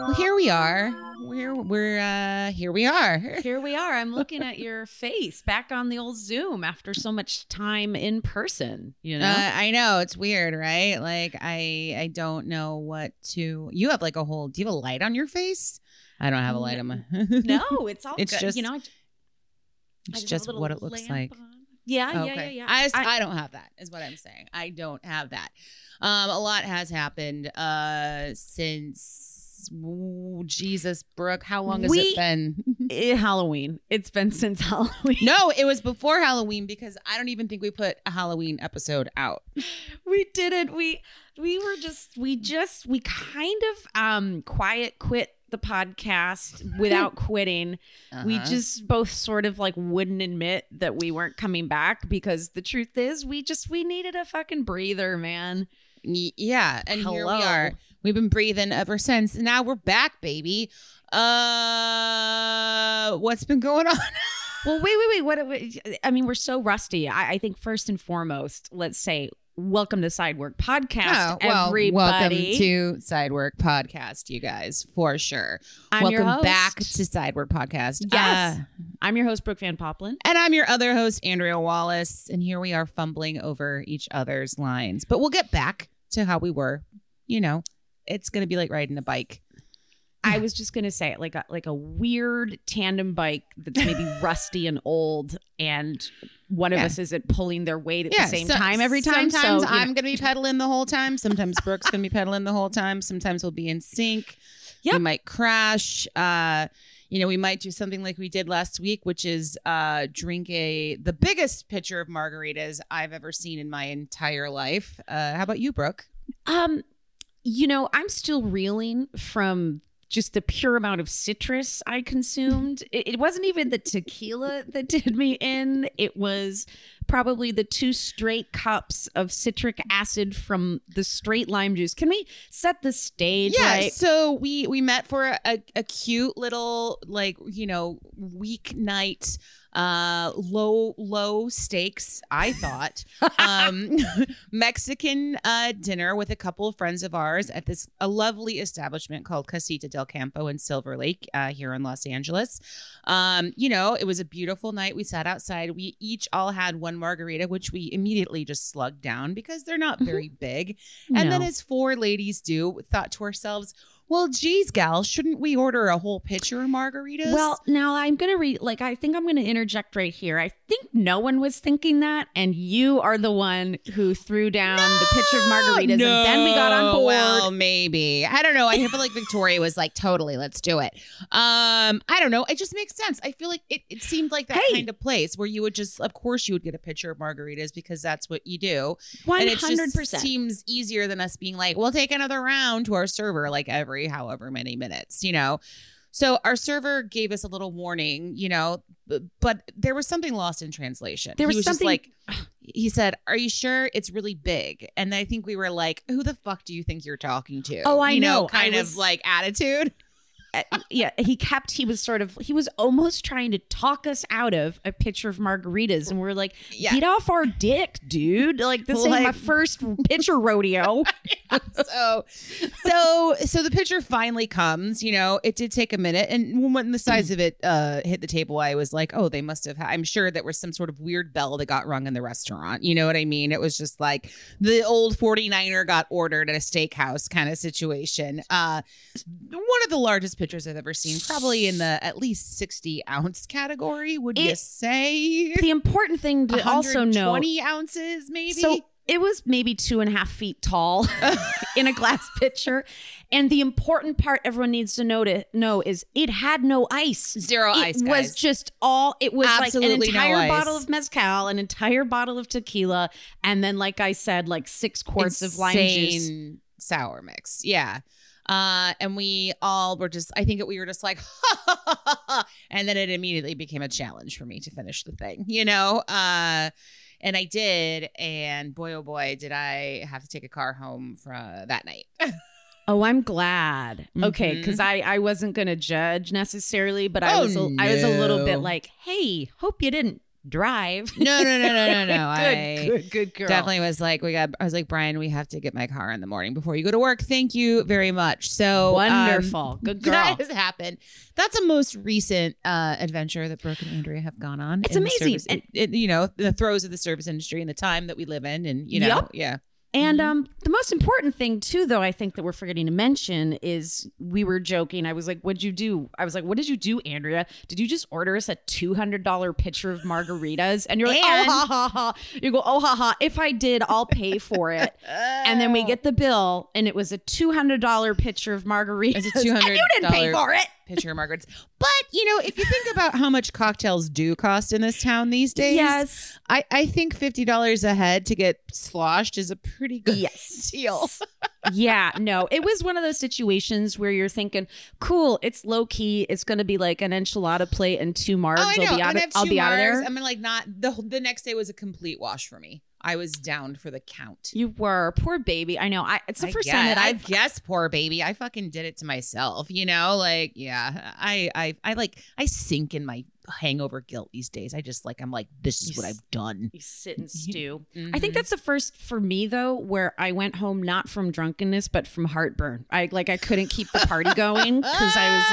Well, here we are. We're we're uh here we are. Here we are. I'm looking at your face back on the old Zoom after so much time in person. You know, Uh, I know it's weird, right? Like I I don't know what to. You have like a whole. Do you have a light on your face? I don't have a light on my. no, it's all It's good. just- you know. I, I it's just what it looks like. on. Yeah, yeah, yeah, Okay. yeah. I, just, I, don't have that. Is what I'm saying. I don't have that. Um, a lot has happened uh since ooh, Jesus, Brooke. How long has We- it been? Eh, Halloween. It's been since Halloween. no, it was before Halloween because I don't even think we put a Halloween episode out. we didn't. We we were just we just we kind of um quiet quit the podcast without quitting. We Uh-huh. just both sort of like wouldn't admit that we weren't coming back because the truth is we just we needed a fucking breather, man. Yeah, and here we are. We've been breathing ever since. Now we're back, baby. Uh, what's been going on? Well, wait, wait, wait. What? I mean, we're so rusty. I, I think first and foremost, let's say welcome to Sidework Podcast, Oh, well, everybody. welcome to Sidework Podcast, you guys, for sure. I'm welcome your host. back to Sidework Podcast. Yes. Uh, I'm your host, Brooke Van Poplin. and I'm your other host, Andrea Wallace. And here we are fumbling over each other's lines. But we'll get back to how we were. You know, it's going to be like riding a bike. I was just gonna say it like a like a weird tandem bike that's maybe rusty and old, and one of Yeah. us isn't pulling their weight at the same so- time every time. Sometimes so I'm going to be pedaling the whole time. Sometimes Brooke's going to be pedaling the whole time. Sometimes we'll be in sync. We might crash. Uh, you know, we might do something like we did last week, which is uh, drink a the biggest pitcher of margaritas I've ever seen in my entire life. Uh, how about you, Brooke? Um, you know, I'm still reeling from just the pure amount of citrus I consumed. It, it wasn't even the tequila that did me in. It was probably the two straight cups of citric acid from the straight lime juice. Can we set the stage Yeah, right? so we we met for a, a, a cute little like you know weeknight uh low low stakes i thought. Um mexican uh dinner with a couple of friends of ours at this a lovely establishment called casita del campo in silver lake uh here in los angeles. Um you know it was a beautiful night. We sat outside. We each all had one margarita which we immediately just slugged down because they're not very big. And then as four ladies do thought to ourselves well geez gal shouldn't we order a whole pitcher of margaritas Well, now I'm going to read, like, I think I'm going to interject right here. I think no one was thinking that, and you are the one who threw down the pitcher of margaritas, and then we got on board. Well, maybe. I don't know. I feel like Victoria was like, totally, let's do it. Um, I don't know. It just makes sense. I feel like it, it seemed like that Hey. kind of place where you would just, of course, you would get a pitcher of margaritas because that's what you do. One And it hundred just percent. seems easier than us being like, we'll take another round to our server like every however many minutes, you know? So our server gave us a little warning, you know, but there was something lost in translation. There he was was just something- like, he said, "Are you sure it's really big?" And I think we were like, "Who the fuck do you think you're talking to?" Oh, I you know, know. Kind was- of like attitude. Uh, yeah, he kept. He was sort of. He was almost trying to talk us out of a pitcher of margaritas, and we are like, Yeah. "Get off our dick, dude! Like this ain't my first pitcher rodeo." so so so the picture finally comes you know it did take a minute and when the size of it uh hit the table i was like oh they must have i'm sure there was some sort of weird bell that got rung in the restaurant you know what i mean it was just like the old 49er got ordered at a steakhouse kind of situation uh one of the largest pictures i've ever seen probably in the at least 60 ounce category would you It- say the important thing to also know. 20 ounces maybe So it was maybe two and a half feet tall in a glass pitcher. And the important part everyone needs to know to know is it had no ice. Zero it ice, It was guys. just all it was Absolutely like an entire ice. bottle of mezcal, an entire bottle of tequila, and then like I said, like six quarts of lime juice. sour mix. Yeah. Uh, and we all were just, I think we were just like, and then it immediately became a challenge for me to finish the thing, you know? Uh, and I did. And boy, oh boy, did I have to take a car home from that night. Oh, I'm glad. Okay, Mhm. because I I wasn't gonna judge necessarily, but I Oh, was a, I was a little bit like, hey, hope you didn't drive. No, no, no, no, no, no. good, I good, good girl. definitely was like, we got, I was like, Brian, we have to get my car in the morning before you go to work. Thank you very much. So um, Wonderful. Good girl. That has happened. That's a most recent uh, adventure that Brooke and Andrea have gone on. It's amazing. service- it- it- you know, the throes of the service industry and the time that we live in, and you know, Yep. yeah. And Mm-hmm. um, the most important thing too, though, I think that we're forgetting to mention is we were joking. I was like, "What'd you do?" I was like, "What did you do, Andrea? Did you just order us a two hundred dollar pitcher of margaritas?" And you're like, And- "Oh ha ha ha!" You go, "Oh ha ha!" If I did, I'll pay for it. and then we get the bill, and it was a two hundred dollar pitcher of margaritas. It's a and you didn't pay for it. pitcher of Margaret's. But you know, if you think about how much cocktails do cost in this town these days, Yes. I I think fifty dollars a head to get sloshed is a pretty good Yes. deal. yeah, no, it was one of those situations where you're thinking, "Cool, it's low key. It's going to be like an enchilada plate and two margs. Oh, I know. I'll be out. Of, have I'll two be out of there." I mean, like, not the the next day was a complete wash for me. I was down for the count. You were poor baby. I know. I it's the I first guess, time that I I've guess, poor baby. I fucking did it to myself. You know, like, yeah. I, I, I like, I sink in my hangover guilt these days. I just like, I'm like, this is You what s- I've done. you sit and stew. I Mhm. think that's the first for me though, where I went home not from drunkenness but from heartburn. I like I couldn't keep the party going because I was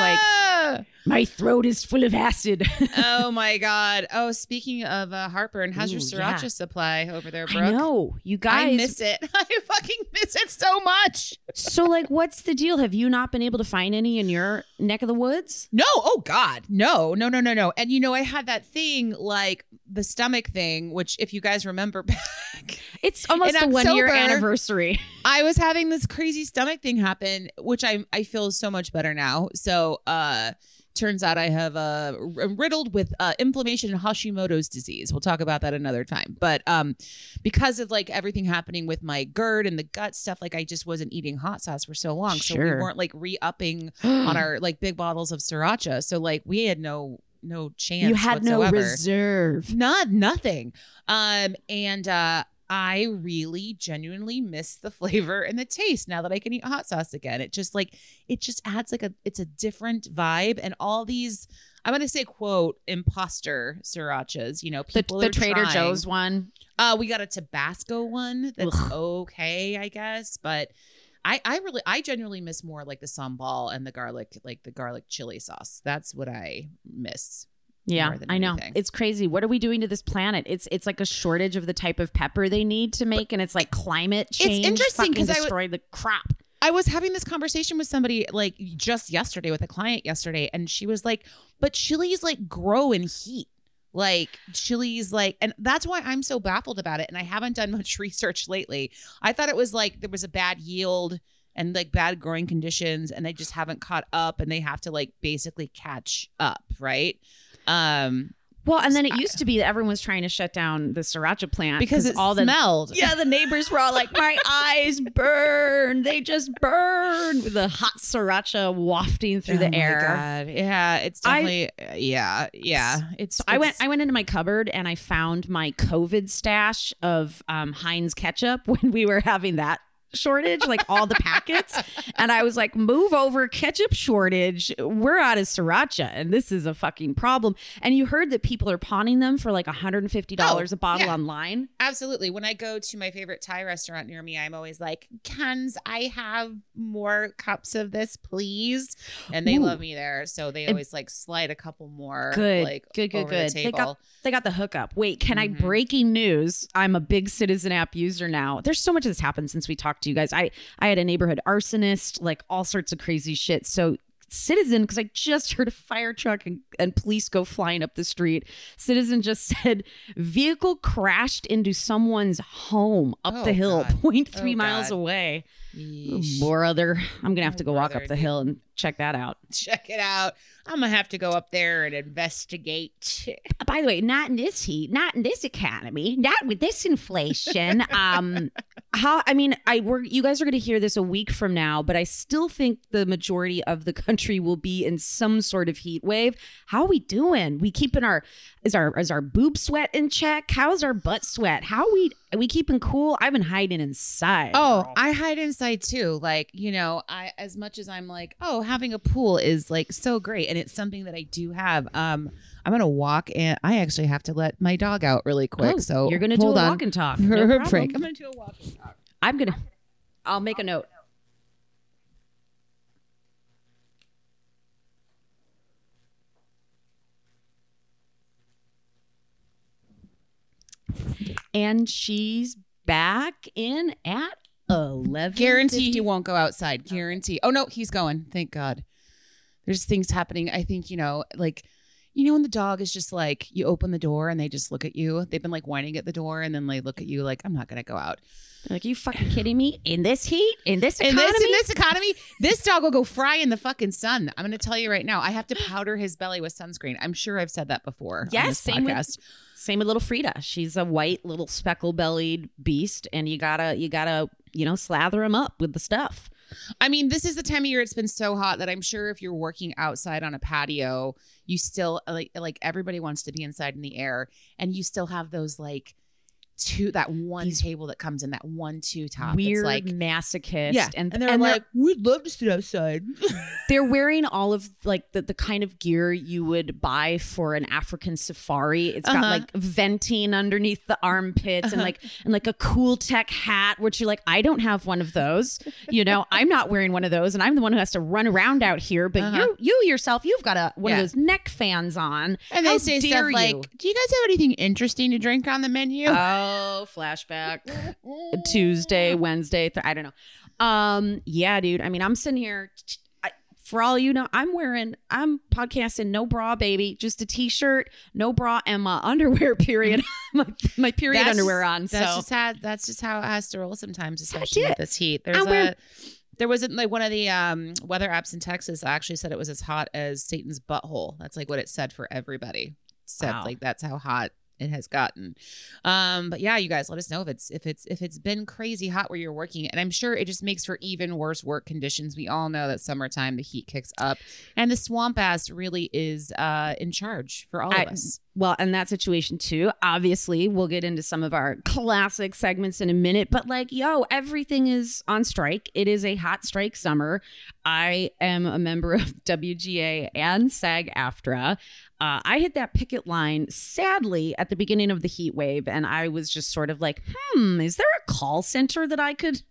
like, my throat is full of acid. oh my god. Oh, speaking of uh, heartburn, how's your Ooh, sriracha yeah. supply over there, Brooke? I know you guys I miss it. I fucking miss it so much. so like, what's the deal? Have you not been able to find any in your neck of the woods? No, oh God, no, no, no, no, no. And you know, I had that thing like the stomach thing, which if you guys remember back, It's almost the one year anniversary. I was having this crazy stomach thing happen, which I I feel so much better now. So uh turns out I have uh riddled with uh inflammation and Hashimoto's disease. We'll talk about that another time. But um because of like everything happening with my GERD and the gut stuff, like I just wasn't eating hot sauce for so long. So we weren't like re-upping on our like big bottles of sriracha. So like we had no no chance you had no reserve. Not nothing. Um, and uh I really genuinely miss the flavor and the taste now that I can eat hot sauce again. It just like it just adds like a it's a different vibe and all these I'm gonna say quote imposter srirachas, you know, The, people the are Trader trying. Joe's one. Uh we got a Tabasco one that's Ugh. okay, I guess, but I, I really I genuinely miss more like the sambal and the garlic like the garlic chili sauce. That's what I miss. Yeah, more than I know. anything. It's crazy. What are we doing to this planet? It's it's like a shortage of the type of pepper they need to make, and it's like climate change. interesting 'cause fucking I w- destroyed the crop. I was having this conversation with somebody like just yesterday with a client yesterday, and she was like, "But chilies like grow in heat." Like chilies, like, and that's why I'm so baffled about it. And I haven't done much research lately. I thought it was like there was a bad yield and like bad growing conditions, and they just haven't caught up, and they have to like basically catch up, right? Um, Well, and then it used to be that everyone was trying to shut down the sriracha plant because it all the smelled. yeah the neighbors were all like, my eyes burn, they just burn with the hot sriracha wafting through Oh the my air. God. Yeah, it's I- definitely uh, yeah, yeah. It's So I went. I went into my cupboard and I found my COVID stash of um, Heinz ketchup when we were having that shortage, like all the packets. and I was like, move over, ketchup shortage. We're out of sriracha, and this is a fucking problem. And you heard that people are pawning them for like $150 Oh, a bottle yeah. online. Absolutely. When I go to my favorite Thai restaurant near me, I'm always like, "Can I have more cups of this, please?" And they Ooh. love me there, so they always like slide a couple more. Good, like, good, good, over good. The They got they got the hookup. Wait, can I Mhm. breaking news? I'm a big Citizen app user now. There's so much that's happened since we talked to you guys. I I had a neighborhood arsonist, like all sorts of crazy shit. So Citizen, because I just heard a fire truck and, and police go flying up the street. Citizen just said vehicle crashed into someone's home up Oh, the hill, God. 0.3 Oh, miles God. away. Yeesh. Brother, I'm gonna have to go walk up the hill and check that out. Check it out. I'm gonna have to go up there and investigate. by the way, not in this heat, not in this economy, not with this inflation. um, how? I mean, I we're you guys are going to hear this a week from now, but I still think the majority of the country will be in some sort of heat wave. How are we doing? We keeping our is our is our boob sweat in check? How's our butt sweat? How we are we keeping cool? I've been hiding inside. Oh, girl. I hide inside too. Like, you know, I as much as I'm like, oh, having a pool is like so great and it's something that I do have. Um I'm to walk and I actually have to let my dog out really quick. Oh, so you're to do a walk and talk. No problem. break. I'm to do a walk and talk. I'm gonna. I'll make a note. And she's back in at eleven. Guarantee he won't go outside. Guarantee. Oh no, he's going. Thank God. There's things happening. I think, you know, like you know when the dog is just like you open the door and they just look at you. They've been like whining at the door and then they look at you like I'm not going to go out. Like, you fucking kidding me? In this heat? In this In economy? this in this economy, this dog will go fry in the fucking sun. I'm going to tell you right now. I have to powder his belly with sunscreen. I'm sure I've said that before. Yes, same with- Same with little Frida. She's a white little speckle bellied beast, and you gotta you gotta you know slather them up with the stuff. I mean, this is the time of year it's been so hot that I'm sure if you're working outside on a patio, you still like like everybody wants to be inside in the air and you still have those like two that one These table that comes in that one two top. Weird It's like masochist. yeah, and, and they're and like, we'd love to sit outside. they're wearing all of like the, the kind of gear you would buy for an African safari. It's got Uh-huh. like venting underneath the armpits and like and like a cool tech hat, which you're like, I don't have one of those. You know, I'm not wearing one of those, and I'm the one who has to run around out here. But Uh-huh. you you yourself, you've got a one Yeah. of those neck fans on. and they How say stuff like, "Do you guys have anything interesting to drink on the menu?" Oh, flashback. Tuesday, Wednesday, th- I don't know. Um, yeah, dude. I mean, I'm sitting here. I, for all you know, I'm wearing, I'm podcasting, no bra, baby, just a t-shirt, no bra, and my underwear. Period. my, my period That's underwear just- on. That's so just how that's just how it has to roll sometimes, That's especially with this heat. There's I'm wearing- a there wasn't like one of the um, weather apps in Texas actually said it was as hot as Satan's butthole. That's like what it said for everybody. Said Wow. like that's how hot it has gotten. Um, but yeah, you guys let us know if it's if it's if it's been crazy hot where you're working, and I'm sure it just makes for even worse work conditions. We all know that summertime the heat kicks up, and the swamp ass really is uh, in charge for all I- of us. Well, in that situation too, obviously, we'll get into some of our classic segments in a minute. But like, yo, everything is on strike. It is a hot strike summer. I am a member of WGA and SAG AFTRA. Uh, I hit that picket line sadly at the beginning of the heat wave, and I was just sort of like, hmm, is there a call center that I could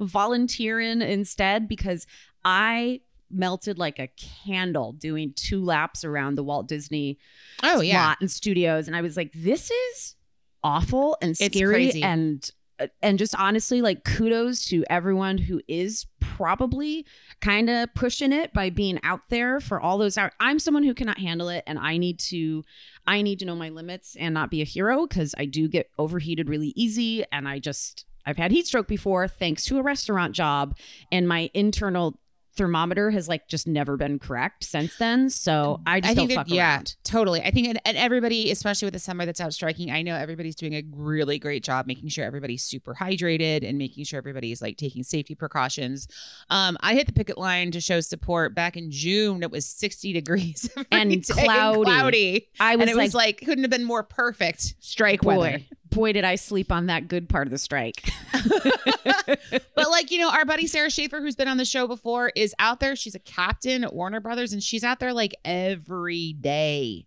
volunteer in instead? Because I melted like a candle doing two laps around the Walt Disney Oh yeah, lot and studios, and I was like, this is awful and scary and uh, and just honestly like kudos to everyone who is probably kind of pushing it by being out there for all those hours i'm someone who cannot handle it and i need to i need to know my limits and not be a hero because i do get overheated really easy and i just i've had heat stroke before thanks to a restaurant job and my internal thermometer has like just never been correct since then so i just don't that- fuck yeah, around totally. I think, and, and everybody, especially with the summer that's out striking, I know everybody's doing a really great job making sure everybody's super hydrated and making sure everybody's like taking safety precautions. Um, I hit the picket line to show support back in June. It was 60 degrees And cloudy. cloudy. i was and it like was like couldn't have been more perfect strike boy, weather. Boy, did I sleep on that good part of the strike. but like you know our buddy sarah schaefer who's been on the show before is out there she's a captain at warner brothers and she's out there like every day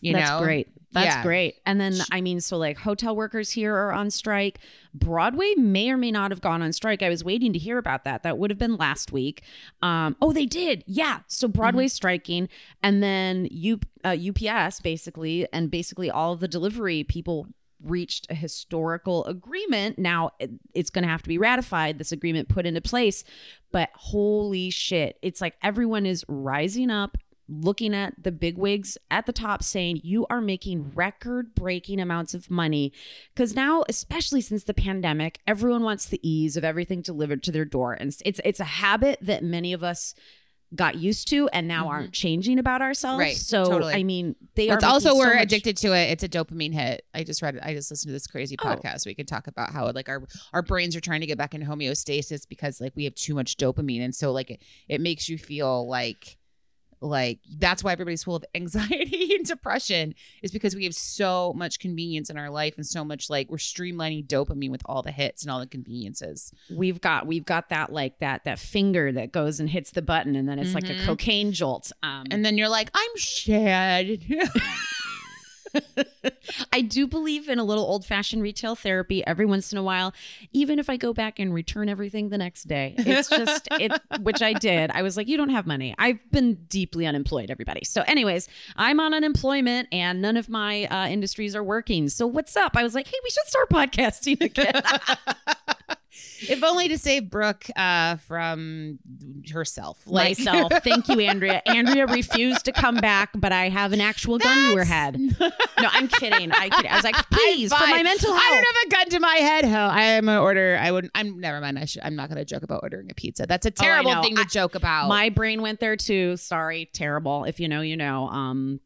you That's know great. That's Yeah. great. And then, I mean, so like hotel workers here are on strike. Broadway may or may not have gone on strike. I was waiting to hear about that. That would have been last week. Um, oh, they did. Yeah. So Broadway's striking. And then U, uh, UPS basically, and basically all of the delivery people reached a historical agreement. Now it's going to have to be ratified, this agreement put into place. But holy shit, it's like everyone is rising up, looking at the big wigs at the top saying, You are making record breaking amounts of money. Because now, especially since the pandemic, everyone wants the ease of everything delivered to their door. And it's, it's a habit that many of us got used to and now aren't changing about ourselves. Mm-hmm. Right, So, totally. I mean, they That's are also we're much- addicted to it. It's a dopamine hit. I just read. I just listened to this crazy Oh. podcast. We could talk about how like our our brains are trying to get back into homeostasis because like we have too much dopamine, and so like it, it makes you feel like like that's why everybody's full of anxiety and depression is because we have so much convenience in our life and so much like we're streamlining dopamine with all the hits and all the conveniences. we've got we've got that like that that finger that goes and hits the button and then it's like a Mhm. cocaine jolt um And then you're like, I'm sad. i do believe in a little old-fashioned retail therapy every once in a while even if i go back and return everything the next day. It's just it which i did. I was like you don't have money. I've been deeply unemployed everybody. So anyways i'm on unemployment and none of my uh, industries are working. So what's up? I was like hey we should start podcasting again if only to save Brooke uh, from herself. Like myself. Thank you, Andrea. Andrea refused to come back, but I have an actual gun to her head. No, I'm kidding. I kidding. I was like, please, for my mental health. I don't have a gun to my head. Hell, I am gonna order. I wouldn't. I'm never mind. I should. I'm not gonna joke about ordering a pizza. That's a Oh, terrible know. thing to I- joke about. My brain went there too. Sorry, terrible. If you know, you know. Um,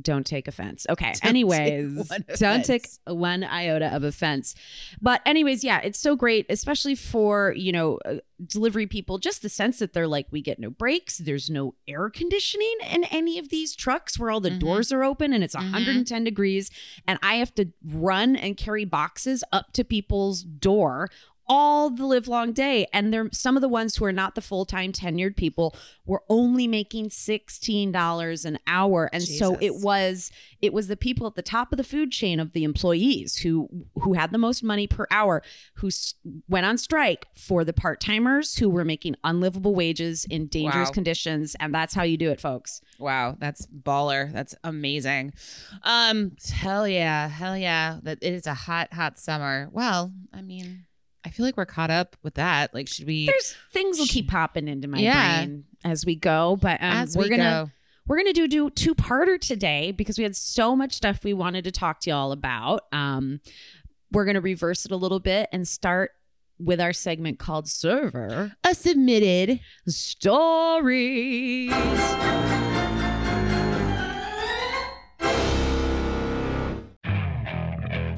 don't take offense. Okay. take anyways, one don't take one iota of offense. But anyways, yeah, it's so great, especially for you know uh, delivery people. Just the sense that they're like, we get no breaks. There's no air conditioning in any of these trucks where all the Mhm. doors are open and it's Mhm. 110 degrees, and I have to run and carry boxes up to people's door all the live long day and they're some of the ones who are not the full-time tenured people were only making $16 an hour and so it was it was the people at the top of the food chain of the employees who who had the most money per hour who s- went on strike for the part-timers who were making unlivable wages in dangerous Wow. conditions and that's how you do it folks wow, that's baller. That's amazing. Um, hell yeah, hell yeah. That it is a hot, hot summer. Well, I mean, I feel like we're caught up with that. Like, should we? there's things will keep popping into my Yeah. brain as we go but um, as we're we gonna go. We're going to do do two parter today because we had so much stuff we wanted to talk to y'all about. Um, we're going to reverse it a little bit and start with our segment called Server a submitted. Stories.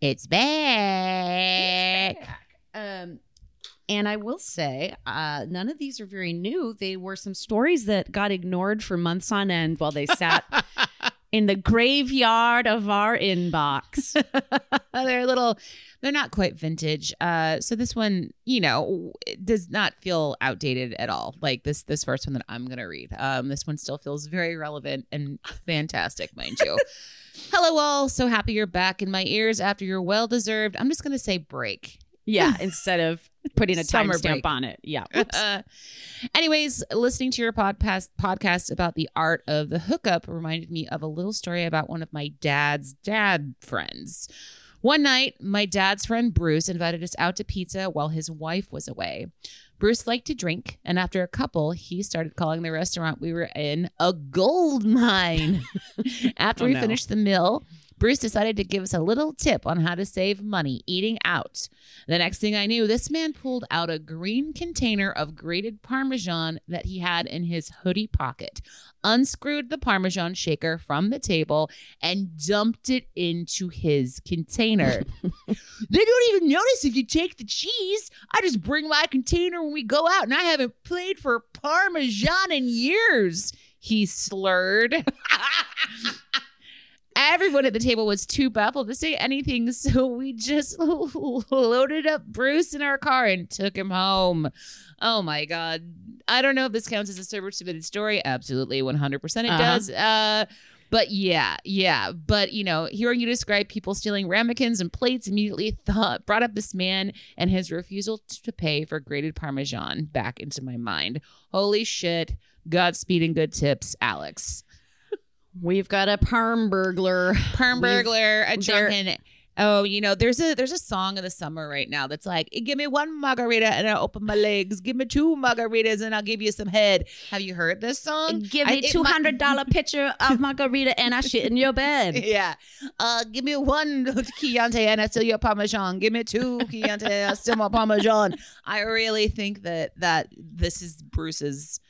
It's back. Um, and I will say, uh, none of these are very new. They were some stories that got ignored for months on end while they sat in the graveyard of our inbox. they're a little they're not quite vintage. Uh so this one you know does not feel outdated at all like this this first one that i'm gonna read. Um this one still feels very relevant and fantastic mind you. Hello all. So happy you're back in my ears after your well-deserved i'm just gonna say break Yeah, instead of putting a timestamp on it. Yeah. Uh, anyways, listening to your podcast podcast about the art of the hookup reminded me of a little story about one of my dad's dad friends. One night, my dad's friend Bruce invited us out to pizza while his wife was away. Bruce liked to drink, and after a couple, he started calling the restaurant we were in a gold mine. after Oh, we no. finished the meal, Bruce decided to give us a little tip on how to save money eating out. The next thing I knew, this man pulled out a green container of grated Parmesan that he had in his hoodie pocket, unscrewed the Parmesan shaker from the table, and dumped it into his container. they don't even notice if you take the cheese. I just bring my container when we go out, and I haven't played for Parmesan in years. He slurred. Everyone at the table was too baffled to say anything, so we just loaded up Bruce in our car and took him home. Oh my God. I don't know if this counts as a server submitted story. Absolutely, 100% it Uh-huh. does. Uh, but yeah, yeah. But you know, hearing you describe people stealing ramekins and plates immediately thought brought up this man and his refusal to pay for grated parmesan back into my mind. Holy shit. Godspeed and good tips, Alex. We've got a parm burglar. Perm burglar, a drunken. Oh, you know, there's a there's a song of the summer right now that's like, give me one margarita and I'll open my legs. Give me two margaritas and I'll give you some head. Have you heard this song? Give me two hundred dollar picture of margarita and I shit in your bed. Yeah. Uh, give me one Chianti and I steal your Parmesan. Give me two Chianti and I steal my Parmesan. I really think that that this is Bruce's.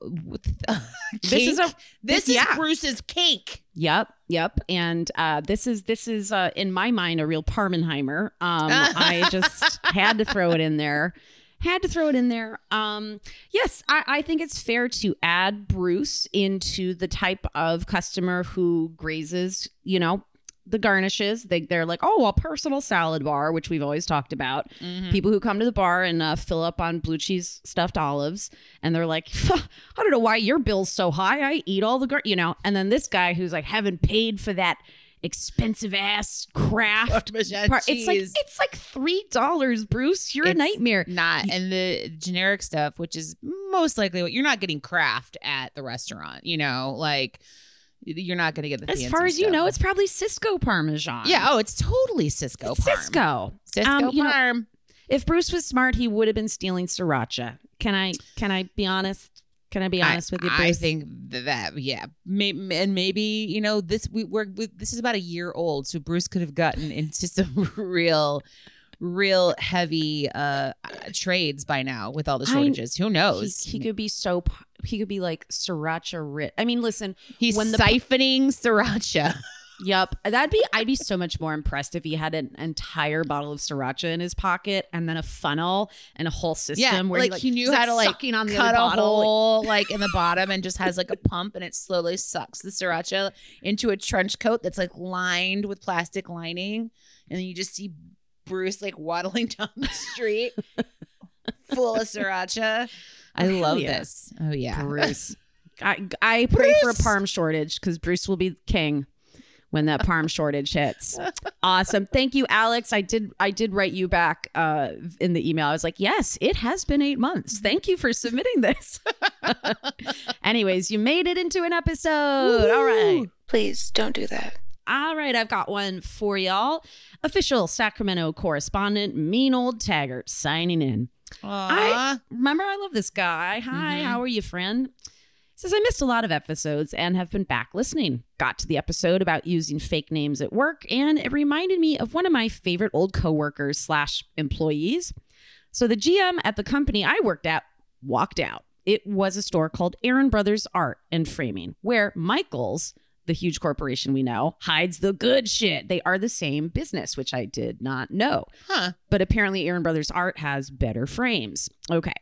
This is a this this- is yeah. Bruce's cake. Yep, yep. And uh, this is this is uh, in my mind a real Parmenheimer. Um, I just had to throw it in there. Had to throw it in there. Um, yes, I, I think it's fair to add Bruce into the type of customer who grazes, you know, the garnishes. They, they're like, oh, a personal salad bar, which we've always talked about. People who come to the bar and uh, fill up on blue cheese stuffed olives, and they're like, I don't know why your bill's so high. I eat all the, gar-, you know. And then this guy who's like, haven't paid for that expensive ass craft. Part. It's like it's like three dollars, Bruce. You're a nightmare. Not and the generic stuff, which is most likely what you're not getting craft at the restaurant. You know, like you're not going to get the. As far as you know, it's probably Sysco Parmesan. yeah. Oh, it's totally Sysco. It's Parm. Sysco. Sysco Um, you know, Parm. If Bruce was smart, he would have been stealing sriracha. Can I? Can I be honest? Can I be honest I, with you? I Bruce? think that yeah, maybe, and maybe you know this we we're we, this is about a year old, so Bruce could have gotten into some real, real heavy uh trades by now with all the I- shortages. Who he, knows? he could be so. He could be like sriracha rich. I mean, listen. He's when the- siphoning sriracha. Yep. That'd be. I'd be so much more impressed if he had an entire bottle of sriracha in his pocket and then a funnel and a whole system yeah, where like, he, he knew how to like sucking on the cut other a bottle. hole like in the bottom and just has like a pump and it slowly sucks the sriracha into a trench coat that's like lined with plastic lining and then you just see Bruce like waddling down the street full of sriracha. I hell love yeah. this. Oh yeah. Bruce. I I pray for a Bruce! parm shortage because Bruce will be king when that parm shortage hits. Awesome. Thank you, Alex. I did I did write you back uh in the email. I was like, yes, it has been eight months. Thank you for submitting this. Anyways, you made it into an episode. All right. Please don't do that. All right, I've got one for y'all. Official Sacramento correspondent, Mean Old Taggart, signing in. I remember I love this guy. Hi, Mhm. how are you, friend? Says I missed a lot of episodes and have been back listening. Got to the episode about using fake names at work, and it reminded me of one of my favorite old coworkers slash employees. So the GM at the company I worked at walked out. It was a store called Aaron Brothers Art and Framing, where Michaels, the huge corporation we know, hides the good shit. They are the same business, which I did not know Huh. but apparently Aaron Brothers Art has better frames. Okay.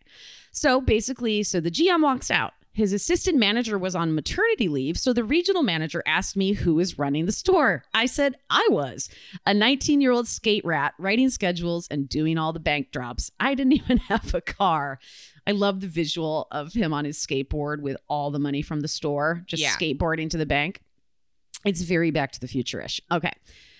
So basically, so the GM walks out. His assistant manager was on maternity leave, so the regional manager asked me who was running the store. I said I was, a 19 year old skate rat writing schedules and doing all the bank drops. I didn't even have a car. I love the visual of him on his skateboard with all the money from the store, just Yeah. skateboarding to the bank. It's very back to the future ish. Okay.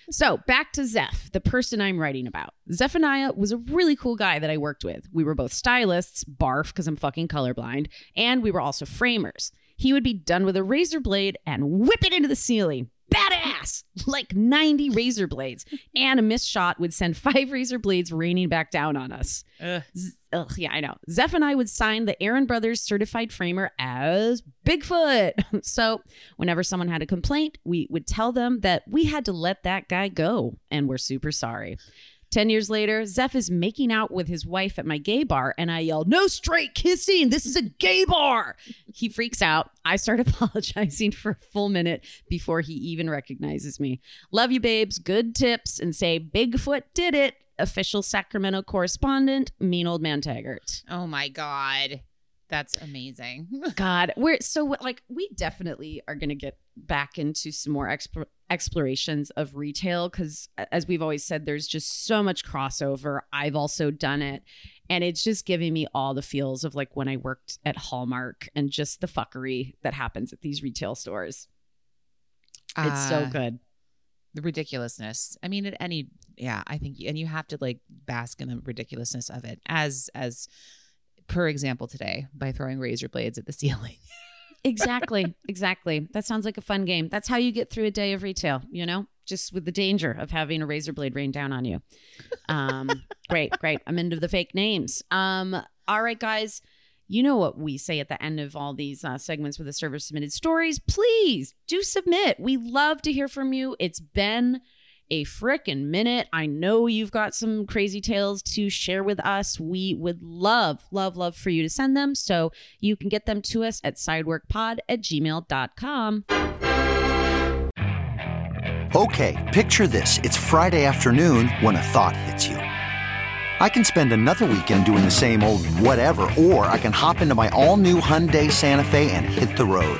So back to Zeph, the person I'm writing about. Zephaniah was a really cool guy that I worked with. We were both stylists, barf, because I'm fucking colorblind, and we were also framers. He would be done with a razor blade and whip it into the ceiling. Ass, like 90 razor blades. And a missed shot would send five razor blades raining back down on us. Ugh. Z- Ugh, yeah, I know. Zeph and I would sign the Aaron Brothers certified framer as Bigfoot. so whenever someone had a complaint, we would tell them that we had to let that guy go and we're super sorry. 10 years later, Zeph is making out with his wife at my gay bar, and I yell, No straight kissing. This is a gay bar. He freaks out. I start apologizing for a full minute before he even recognizes me. Love you, babes. Good tips, and say, Bigfoot did it. Official Sacramento correspondent, Mean Old Man Taggart. Oh my god. That's amazing. God, we're so like we definitely are going to get back into some more exp- explorations of retail because, as we've always said, there's just so much crossover. I've also done it, and it's just giving me all the feels of like when I worked at Hallmark and just the fuckery that happens at these retail stores. It's so Uh, good. The ridiculousness. I mean, at any yeah, I think and you have to like bask in the ridiculousness of it as as per example today by throwing razor blades at the ceiling. Exactly, exactly. That sounds like a fun game. That's how you get through a day of retail, you know, just with the danger of having a razor blade rain down on you. Um, great, great. I'm into the fake names. Um, all right, guys. You know what we say at the end of all these uh, segments with the server submitted stories. Please do submit. We love to hear from you. It's been a frickin' minute. I know you've got some crazy tales to share with us. We would love, love, love for you to send them. So you can get them to us at sideworkpod at gmail.com. Okay, picture this. It's Friday afternoon when a thought hits you. I can spend another weekend doing the same old whatever, or I can hop into my all new Hyundai Santa Fe and hit the road.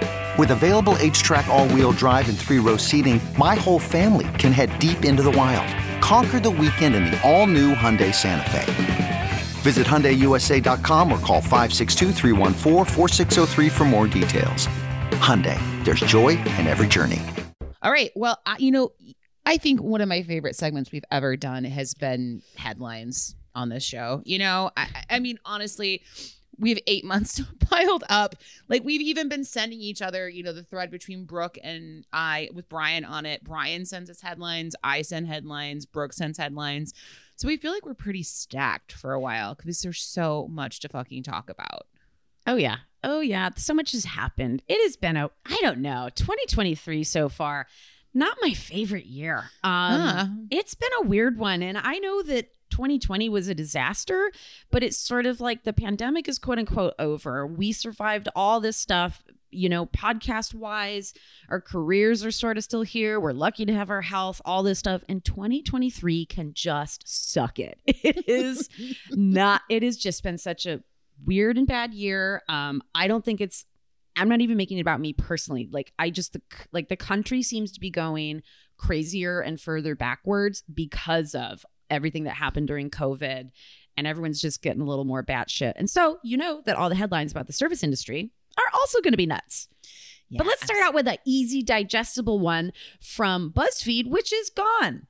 With available HTRAC all-wheel drive and three-row seating, my whole family can head deep into the wild. Conquer the weekend in the all-new Hyundai Santa Fe. Visit HyundaiUSA.com or call 562-314-4603 for more details. Hyundai, there's joy in every journey. All right. Well, I, you know, I think one of my favorite segments we've ever done has been headlines on this show. You know, I, I mean, honestly, we have eight months piled up. Like we've even been sending each other, you know, the thread between Brooke and I with Brian on it. Brian sends us headlines. I send headlines. Brooke sends headlines. So we feel like we're pretty stacked for a while because there's so much to fucking talk about. Oh yeah. Oh yeah. So much has happened. It has been a I don't know, 2023 so far. Not my favorite year. Um Huh. it's been a weird one and I know that 2020 was a disaster, but it's sort of like the pandemic is quote unquote over. We survived all this stuff, you know, podcast wise. Our careers are sort of still here. We're lucky to have our health, all this stuff. And 2023 can just suck it. It is not, it has just been such a weird and bad year. Um, I don't think it's I'm not even making it about me personally. Like I just the like the country seems to be going crazier and further backwards because of everything that happened during COVID and everyone's just getting a little more batshit. And so you know that all the headlines about the service industry are also going to be nuts. But let's start out with an easy digestible one from BuzzFeed, which is gone.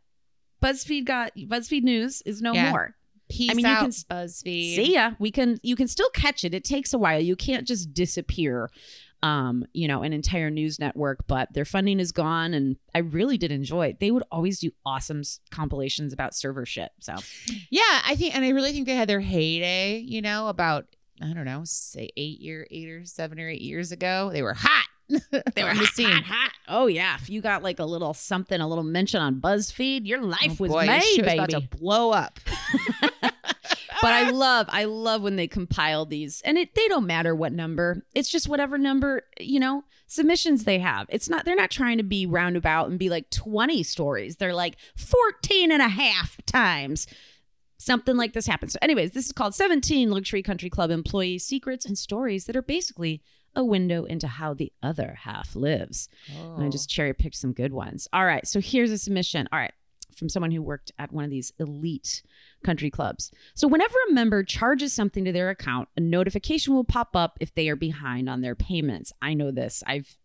BuzzFeed got BuzzFeed News is no Yeah. more. Peace I mean, you can- BuzzFeed. See ya. We can you can still catch it. It takes a while. You can't just disappear um, you know, an entire news network, but their funding is gone and I really did enjoy it. They would always do awesome s- compilations about server shit. So Yeah, I think, and I really think they had their heyday. You know, about I don't know, say eight year, eight or seven or eight years ago, they were hot. they were on the hot, scene. hot, hot. Oh yeah. If you got like a little something, a little mention on BuzzFeed, your life Oh, was boy, made, was baby. about to blow up. but I love, I love when they compile these, and it they don't matter what number. It's just whatever number you know submissions they have. It's not they're not trying to be roundabout and be like twenty stories. They're like 14 and a half times. Something like this happens. So, anyways, this is called 17 Luxury Country Club Employee Secrets and Stories that are basically a window into how the other half lives. And I oh. just cherry picked some good ones. All right. So here's a submission. All right. From someone who worked at one of these elite country clubs. So whenever a member charges something to their account, a notification will pop up if they are behind on their payments. I know this. I've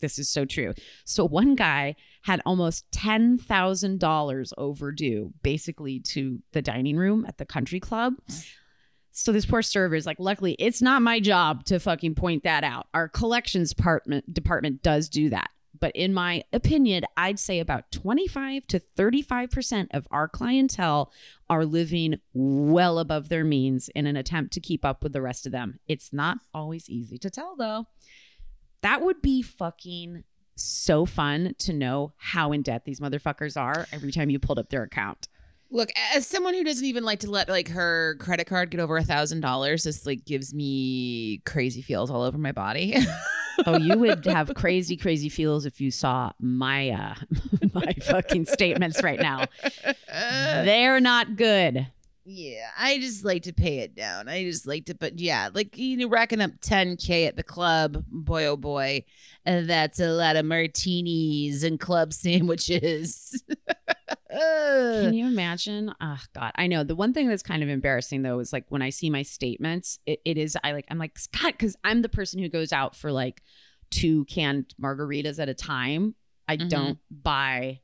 this is so true. So one guy had almost $10,000 overdue basically to the dining room at the country club. So this poor server is like, luckily, it's not my job to fucking point that out. Our collections department department does do that. But in my opinion, I'd say about 25 to 35% of our clientele are living well above their means in an attempt to keep up with the rest of them. It's not always easy to tell though. That would be fucking so fun to know how in debt these motherfuckers are every time you pulled up their account. Look, as someone who doesn't even like to let like her credit card get over a thousand dollars, this like gives me crazy feels all over my body. oh, you would have crazy, crazy feels if you saw my uh my fucking statements right now. They're not good. Yeah, I just like to pay it down. I just like to, but yeah, like you know, racking up 10k at the club, boy oh boy, that's a lot of martinis and club sandwiches. Can you imagine? Oh God, I know. The one thing that's kind of embarrassing though is like when I see my statements, it, it is I like I'm like Scott because I'm the person who goes out for like two canned margaritas at a time. I Mhm. don't buy,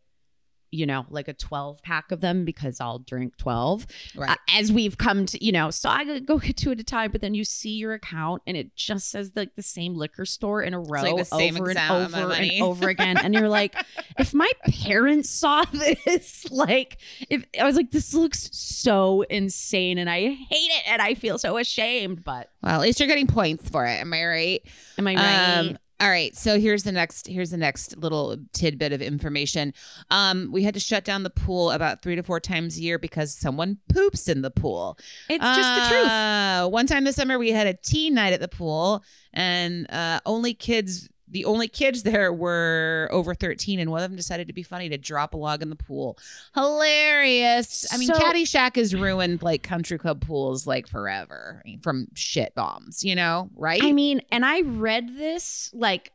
you know, like a 12 pack of them because I'll drink 12. Right. Uh, as we've come to, you know, so I go get two at a time, but then you see your account and it just says like the same liquor store in a row like the same over and exact amount of over and over again. And you're like, if my parents saw this, like, if I was like, this looks so insane and I hate it and I feel so ashamed, but well, at least you're getting points for it. Am I right? am I right? Um, all right, so here's the next here's the next little tidbit of information. Um, we had to shut down the pool about three to four times a year because someone poops in the pool. it's just the truth. Uh, One time this summer, we had a teen night at the pool, and uh, only kids. The only kids there were over 13, and one of them decided to be funny to drop a log in the pool. Hilarious. I mean, So- Caddyshack has ruined like country club pools like forever I mean, from shit bombs, you know, right? I mean, and I read this like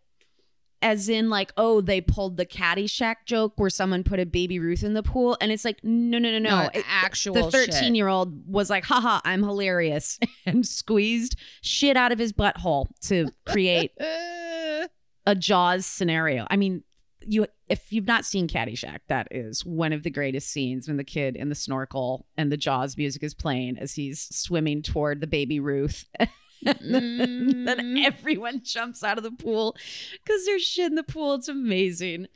as in like, oh, they pulled the Caddyshack joke where someone put a baby Ruth in the pool, and it's like, no, no, no, no. No, It- actual the 13 year old was like, haha, I'm hilarious, and squeezed shit out of his butthole to create a Jaws scenario. I mean, you if you've not seen Caddyshack, that is one of the greatest scenes when the kid in the snorkel and the Jaws music is playing as he's swimming toward the baby Ruth. and then, then Mm. everyone jumps out of the pool because there's shit in the pool. It's amazing.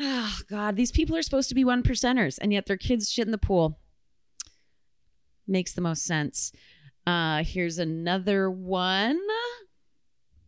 Oh God, these people are supposed to be one percenters, and yet their kids shit in the pool. Makes the most sense. Uh, here's another one.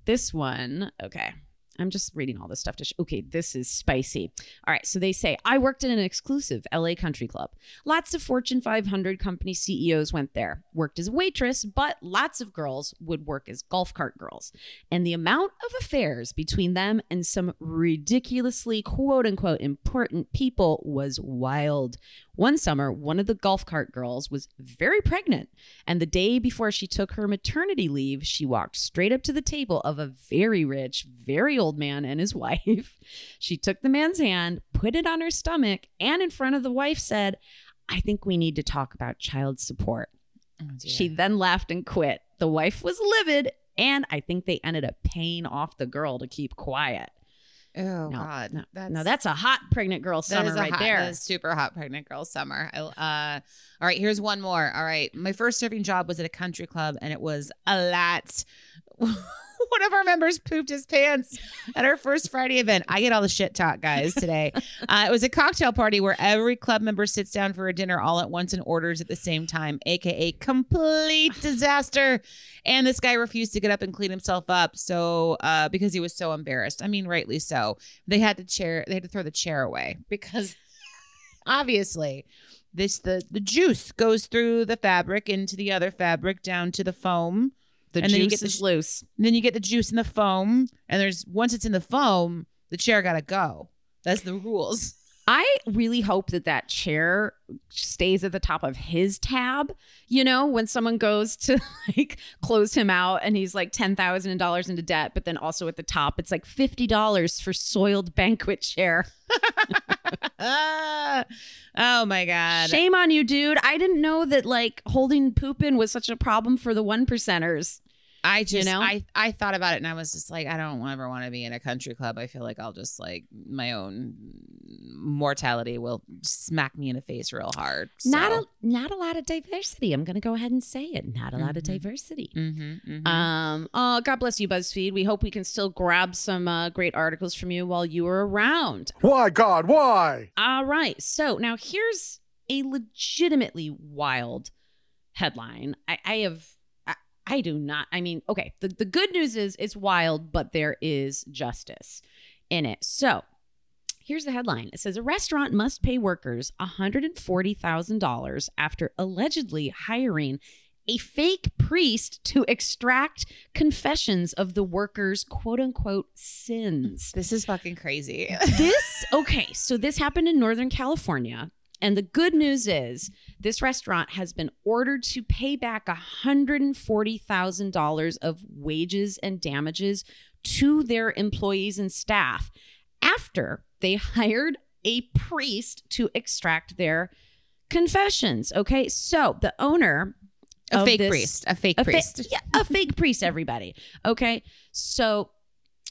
This one, okay. I'm just reading all this stuff to sh- okay, this is spicy. All right, so they say I worked in an exclusive LA country club. Lots of Fortune 500 company CEOs went there. Worked as a waitress, but lots of girls would work as golf cart girls. And the amount of affairs between them and some ridiculously quote unquote important people was wild. One summer, one of the golf cart girls was very pregnant, and the day before she took her maternity leave, she walked straight up to the table of a very rich, very old man and his wife. She took the man's hand, put it on her stomach, and in front of the wife said, I think we need to talk about child support. She then laughed and quit. The wife was livid, and I think they ended up paying off the girl to keep quiet. Oh No, God, no, that's no, that's a hot pregnant girl summer right hot, there. Super hot pregnant girl summer. I, uh, all right, here's one more. All right, my first serving job was at a country club, and it was a lot. One of our members pooped his pants at our first Friday event. I get all the shit talk, guys, today. Uh, it was a cocktail party where every club member sits down for a dinner all at once and orders at the same time, aka complete disaster. And this guy refused to get up and clean himself up, so uh, because he was so embarrassed. I mean, rightly so. They had to chair. They had to throw the chair away because obviously this the the juice goes through the fabric into the other fabric down to the foam. The and then you get the is loose. And then you get the juice in the foam, and there's once it's in the foam, the chair gotta go. That's the rules. I really hope that that chair stays at the top of his tab. You know, when someone goes to like close him out and he's like ten thousand dollars into debt, but then also at the top it's like fifty dollars for soiled banquet chair. Oh my god. Shame on you, dude. I didn't know that like holding poop in was such a problem for the one percenters. I just know? I I thought about it and I was just like I don't ever want to be in a country club. I feel like I'll just like my own mortality will smack me in the face real hard. Not a not a lot of diversity. I'm gonna go ahead and say it. Not a lot of Mhm. diversity. mm-hmm, Um. Oh, God bless you, BuzzFeed. We hope we can still grab some uh, great articles from you while you are around. Why, God, why? All right. So now here's a legitimately wild headline. I, I have. I, do not. I mean, okay. The the good news is it's wild, but there is justice in it. So. Here's the headline. It says a restaurant must pay workers $140,000 after allegedly hiring a fake priest to extract confessions of the workers' quote unquote sins. This is fucking crazy. This, okay, so this happened in Northern California. And the good news is this restaurant has been ordered to pay back $140,000 of wages and damages to their employees and staff after they hired a priest to extract their confessions. Okay, so the owner a fake this- priest. A fake a fa- priest. yeah, a fake priest, everybody. Okay. So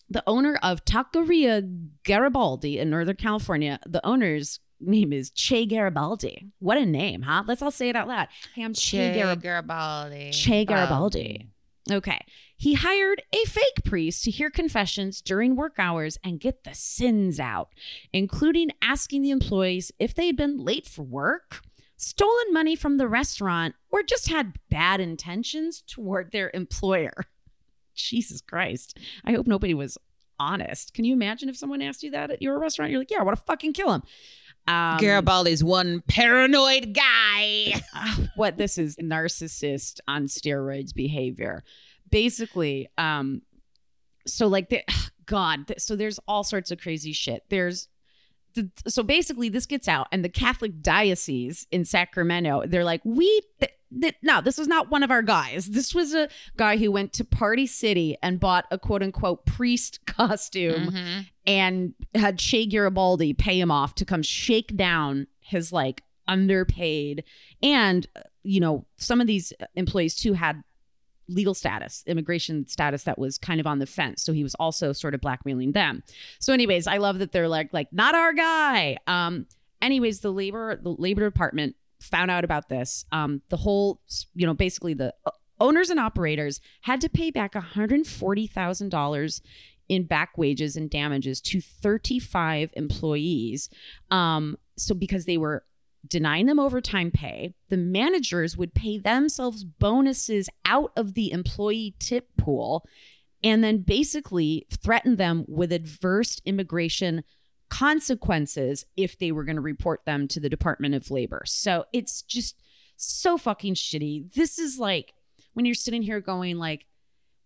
the owner of Taqueria Garibaldi in Northern California, the owner's name is Che Garibaldi. What a name, huh? Let's all say it out loud. Hey, I'm Che, Che Garibaldi. Garibaldi. Che um, Garibaldi. Okay. He hired a fake priest to hear confessions during work hours and get the sins out, including asking the employees if they had been late for work, stolen money from the restaurant, or just had bad intentions toward their employer. Jesus Christ. I hope nobody was honest. Can you imagine if someone asked you that at your restaurant? You're like, yeah, I want to fucking kill him. Um, Garibaldi's one paranoid guy. what this is narcissist on steroids behavior basically um so like the god th- so there's all sorts of crazy shit there's the, so basically this gets out and the catholic diocese in sacramento they're like we th- th- no this was not one of our guys. This was a guy who went to party city and bought a quote unquote priest costume Mhm. and had Che Garibaldi pay him off to come shake down his like underpaid and uh, you know some of these employees too had legal status immigration status that was kind of on the fence. So he was also sort of blackmailing them. So anyways i love that they're like like not our guy. Um anyways the labor the labor department found out about this um the whole you know basically the uh, owners and operators had to pay back $140,000 in back wages and damages to 35 employees. Um, so because they were denying them overtime pay, the managers would pay themselves bonuses out of the employee tip pool and then basically threaten them with adverse immigration consequences if they were going to report them to the Department of Labor. So it's just so fucking shitty. This is like when you're sitting here going like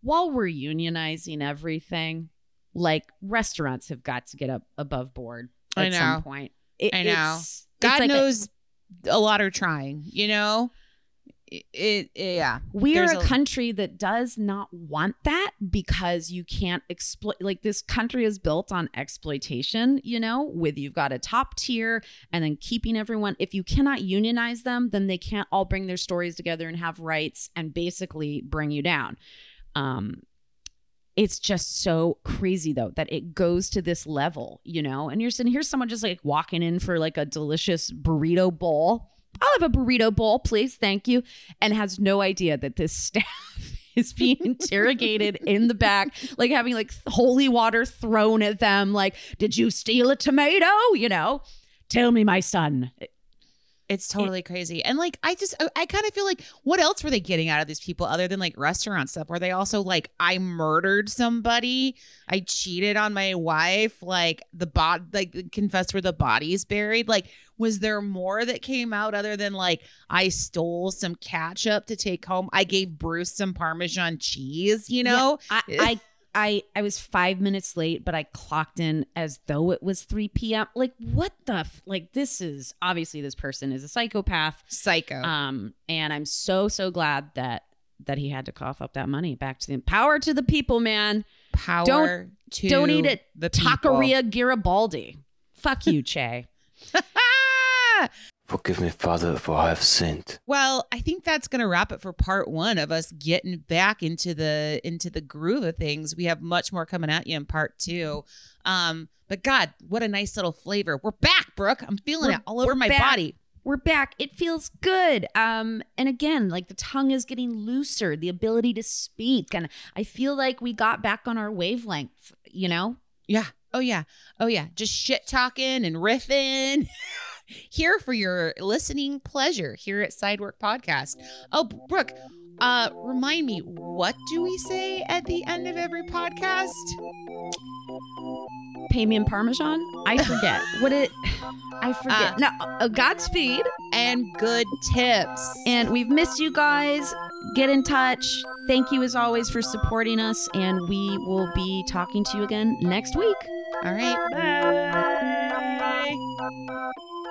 while we're unionizing everything, like restaurants have got to get up above board I at know. some point. It- I know. God like a- knows a lot are trying, you know? It, it- yeah. we are a, a- country that does not want that because you can't exploit like this country is built on exploitation you know with you've got a top tier and then keeping everyone if you cannot unionize them then they can't all bring their stories together and have rights and basically bring you down um it's just so crazy though that it goes to this level you know and you're sitting here's someone just like walking in for like a delicious burrito bowl I'll have a burrito bowl, please. Thank you. And has no idea that this staff is being interrogated in the back, like having like holy water thrown at them. Like, did you steal a tomato? You know, tell me, my son. It's totally crazy. And like I just I, I kind of feel like what else were they getting out of these people other than like restaurant stuff? Were they also like I murdered somebody, I cheated on my wife, like the bot like confessed where the body's buried? Like was there more that came out other than like I stole some ketchup to take home? I gave Bruce some parmesan cheese, you know? I, I I I was five minutes late, but I clocked in as though it was three p.m. Like what the f- like? This is obviously this person is a psychopath. Psycho. Um, and I'm so so glad that that he had to cough up that money back to the power to the people, man. Power don't- to Don't eat it, the people. Taqueria Garibaldi. Fuck you, Che. Forgive me, Father, for I have sinned. Well, I think that's going to wrap it for part one of us getting back into the into the groove of things. We have much more coming at you in part two. Um, but God, what a nice little flavor. We're back, Brooke. I'm feeling We're- it all over my back. body. We're back. It feels good. Um, and again, like the tongue is getting looser, the ability to speak, and I feel like we got back on our wavelength. You know, Yeah. Oh yeah. Oh yeah. Just shit talking and riffing. here for your listening pleasure here at Sidework Podcast. Oh, Brooke, uh, remind me, what do we say at the end of every podcast? pay me in Parmesan. I forget what it. I forget. Uh, no, uh, Godspeed. And good tips. And we've missed you guys. Get in touch. Thank you as always for supporting us, and we will be talking to you again next week. All right. Bye.